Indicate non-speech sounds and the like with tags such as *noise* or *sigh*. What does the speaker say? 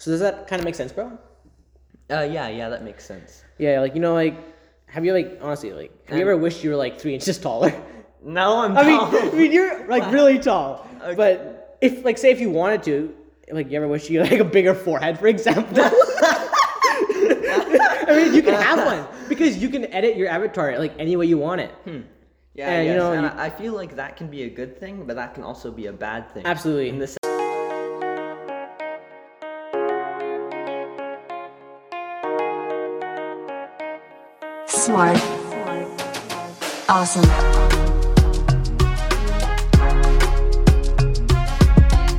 So does that kind of make sense, bro? Uh, yeah, yeah, that makes sense. Yeah, like you know, like have you like honestly like have you ever wished you were like three inches *laughs* taller? No, I'm I mean, tall. I mean you're like *laughs* really tall, Okay. but if like say if you wanted to, like you ever wish you had like a bigger forehead, for example. *laughs* I mean, you can have one because you can edit your avatar like any way you want it. yeah, and, you know, and you- I I feel like that can be a good thing, but that can also be a bad thing. Absolutely. In the Smart. Awesome.